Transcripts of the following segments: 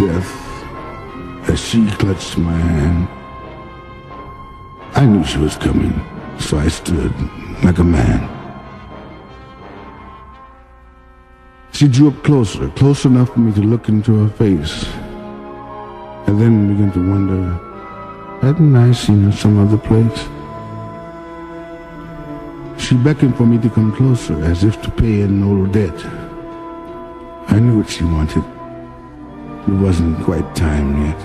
death as she clutched my hand. I knew she was coming, so I stood like a man. She drew up closer, close enough for me to look into her face, and then began to wonder, hadn't I seen her some other place? She beckoned for me to come closer, as if to pay an old debt. I knew what she wanted. It wasn't quite time yet.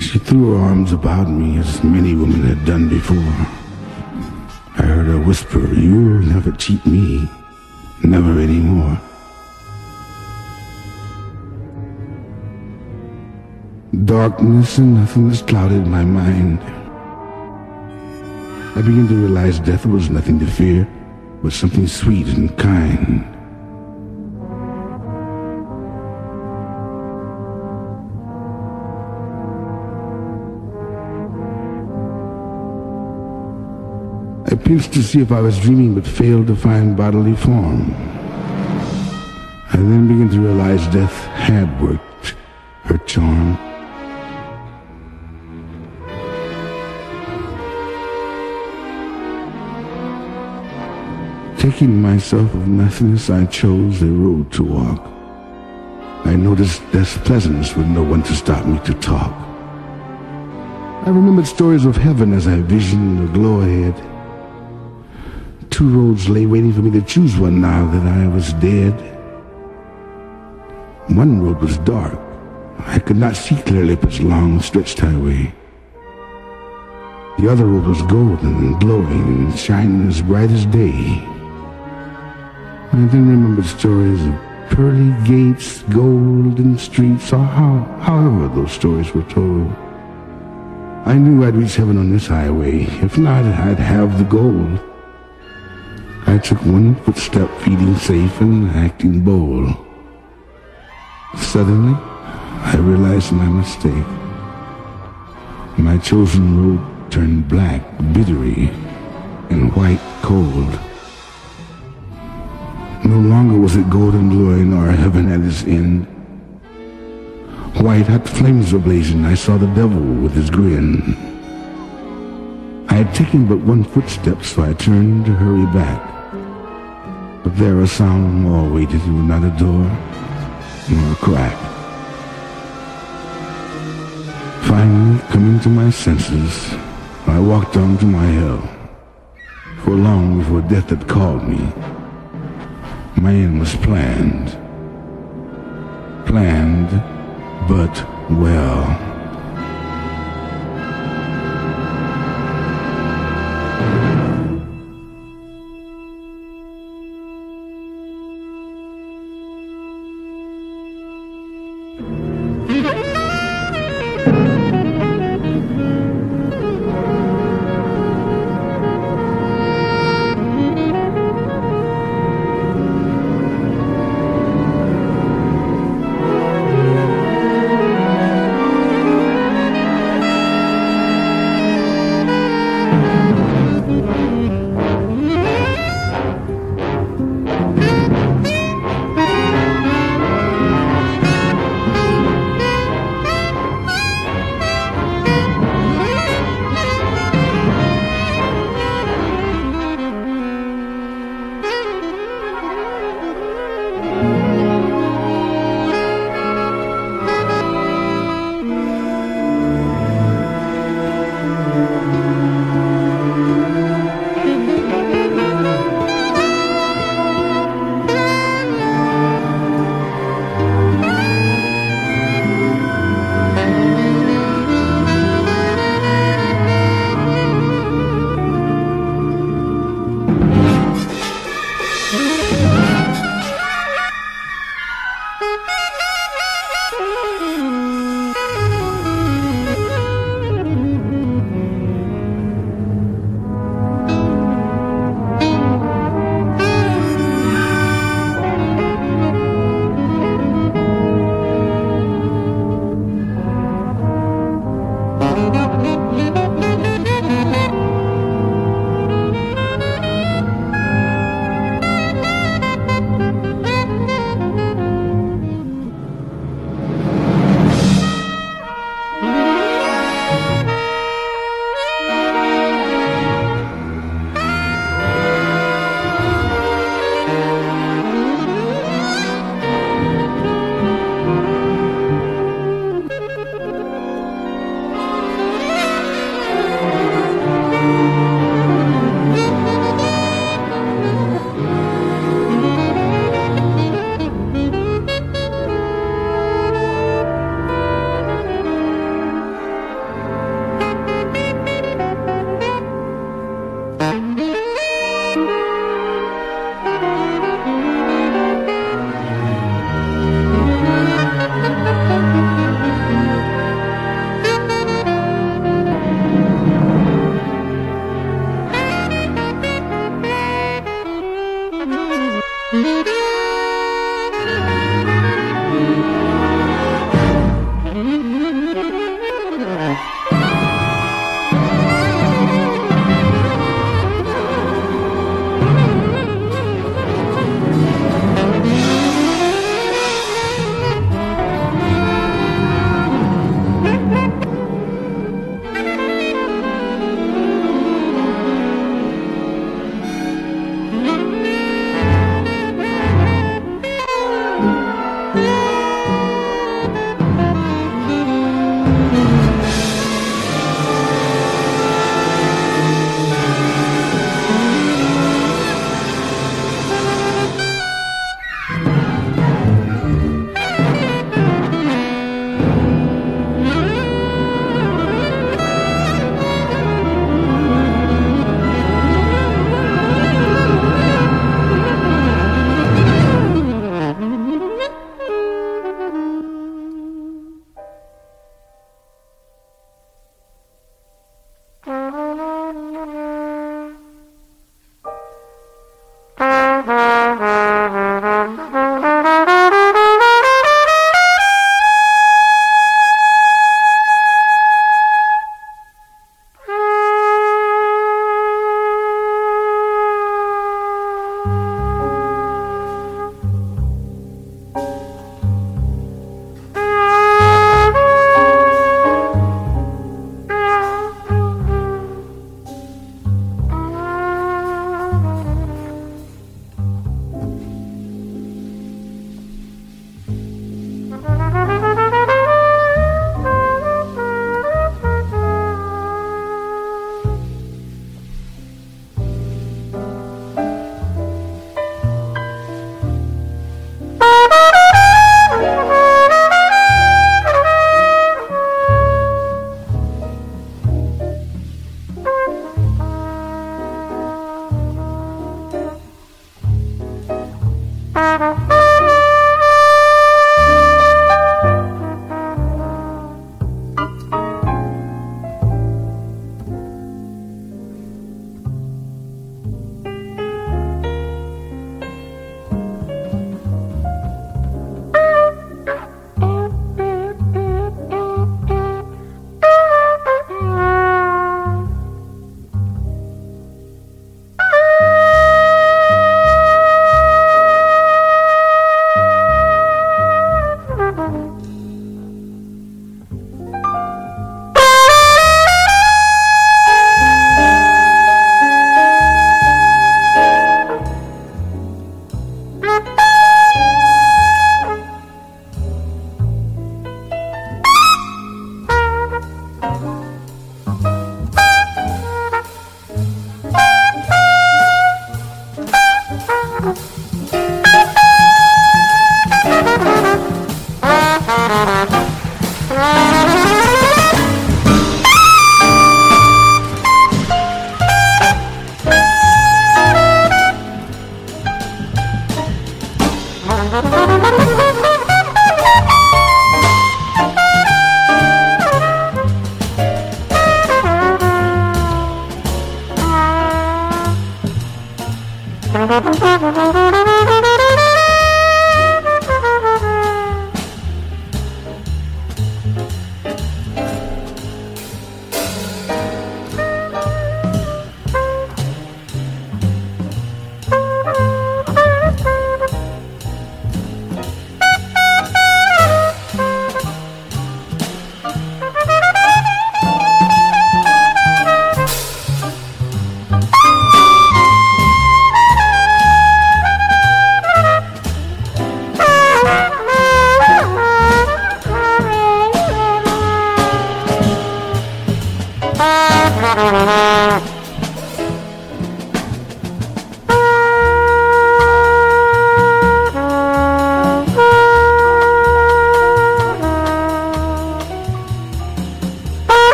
She threw her arms about me as many women had done before. I heard her whisper, You'll never cheat me. Never anymore. Darkness and nothingness clouded my mind. I began to realize death was nothing to fear, but something sweet and kind. I pinched to see if I was dreaming, but failed to find bodily form. I then began to realize death had worked her charm. Taking myself of nothingness, I chose a road to walk. I noticed death's pleasantness with no one to stop me to talk. I remembered stories of heaven as I visioned the glow ahead. Two roads lay waiting for me to choose one now that I was dead. One road was dark. I could not see clearly its long, stretched highway. The other road was golden and glowing and shining as bright as day. I then remembered stories of pearly gates, golden streets, or how, however those stories were told. I knew I'd reach heaven on this highway. If not, I'd have the gold. I took one footstep, feeling safe and acting bold. Suddenly, I realized my mistake. My chosen road turned black, bittery, and white cold. No longer was it golden glowing or heaven at its end. White hot flames were blazing. I saw the devil with his grin. I had taken but one footstep, so I turned to hurry back. But there a solemn wall waited not a door nor a crack. Finally, coming to my senses, I walked on to my hell. For long before death had called me, end was planned. Planned, but well.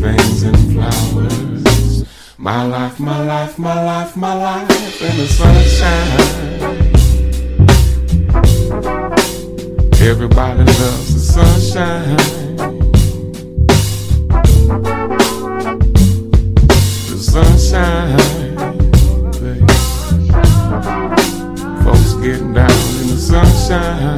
things and flowers. My life, my life, my life, my life in the sunshine. Everybody loves the sunshine. The sunshine. Folks getting down in the sunshine.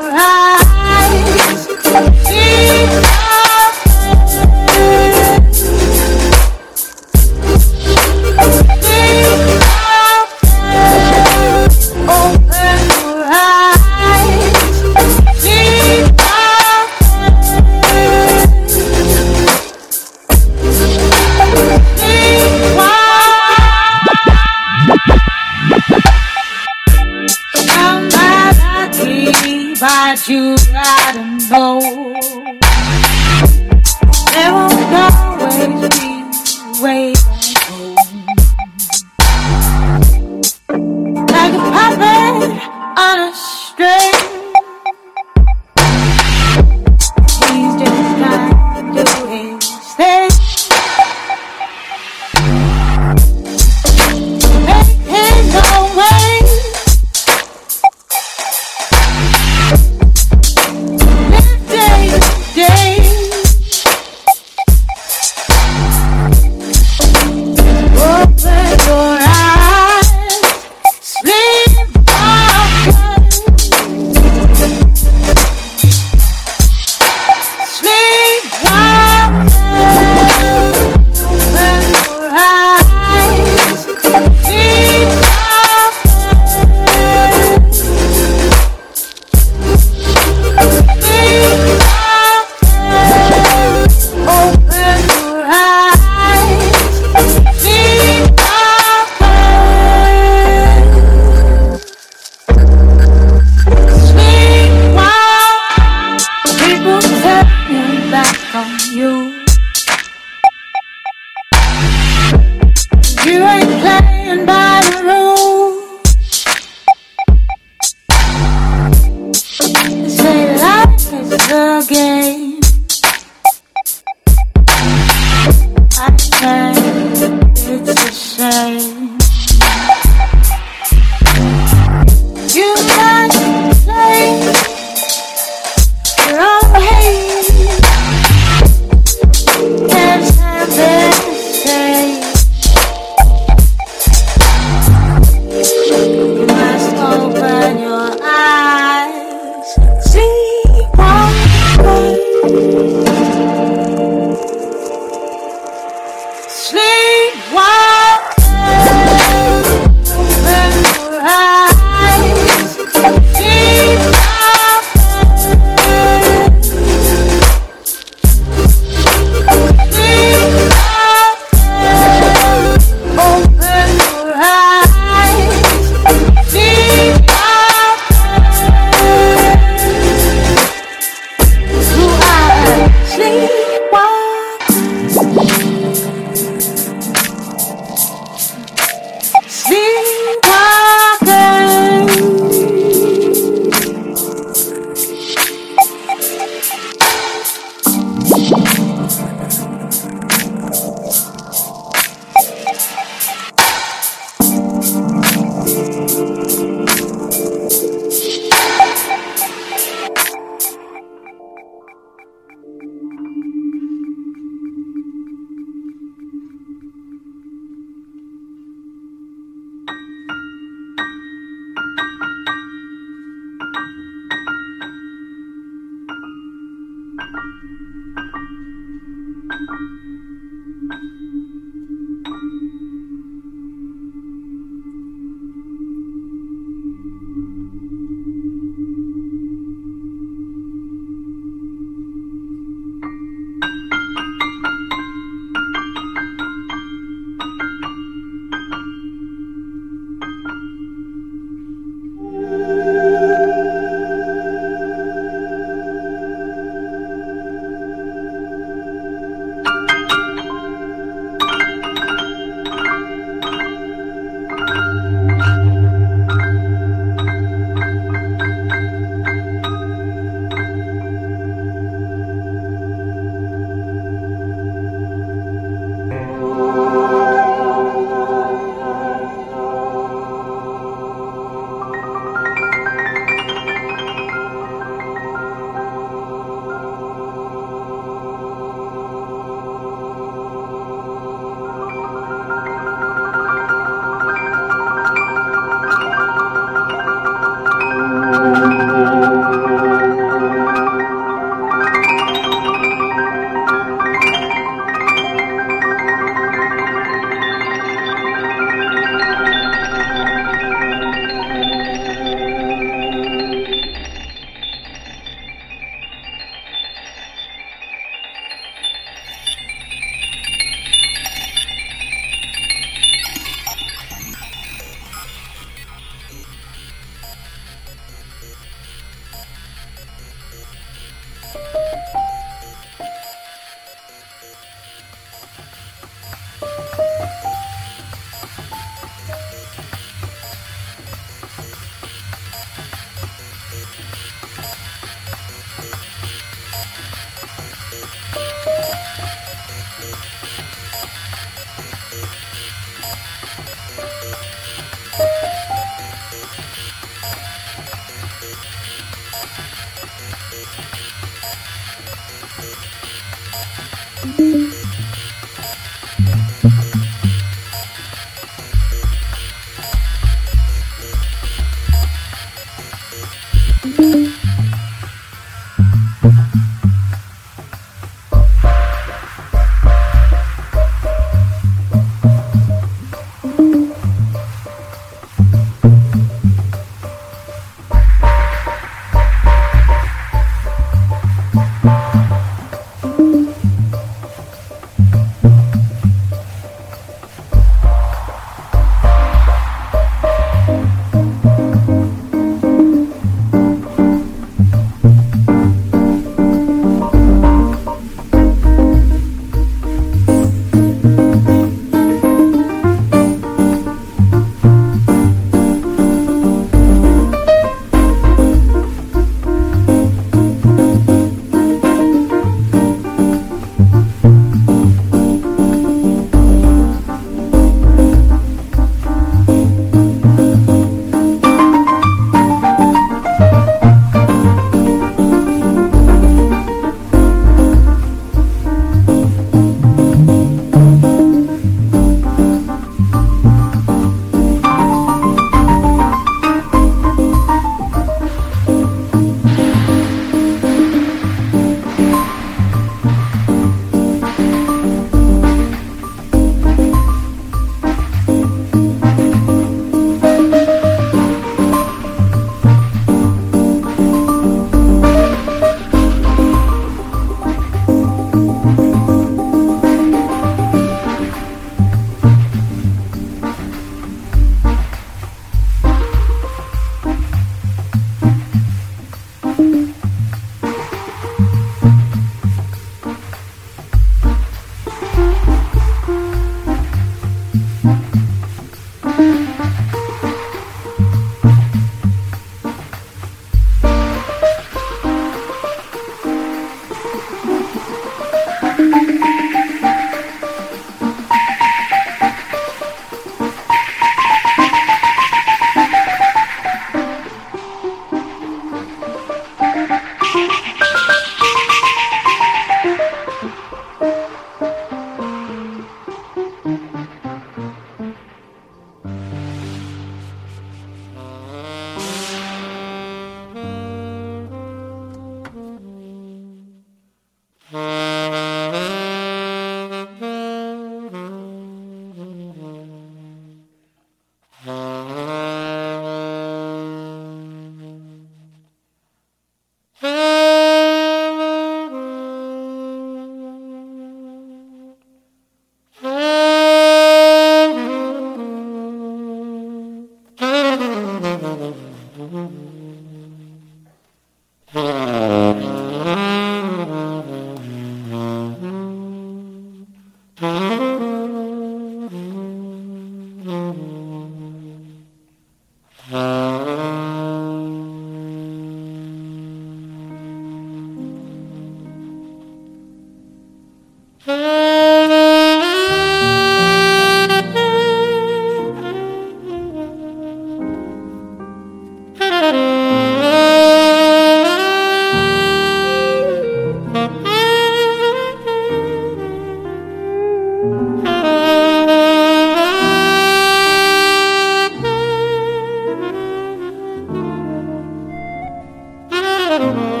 Música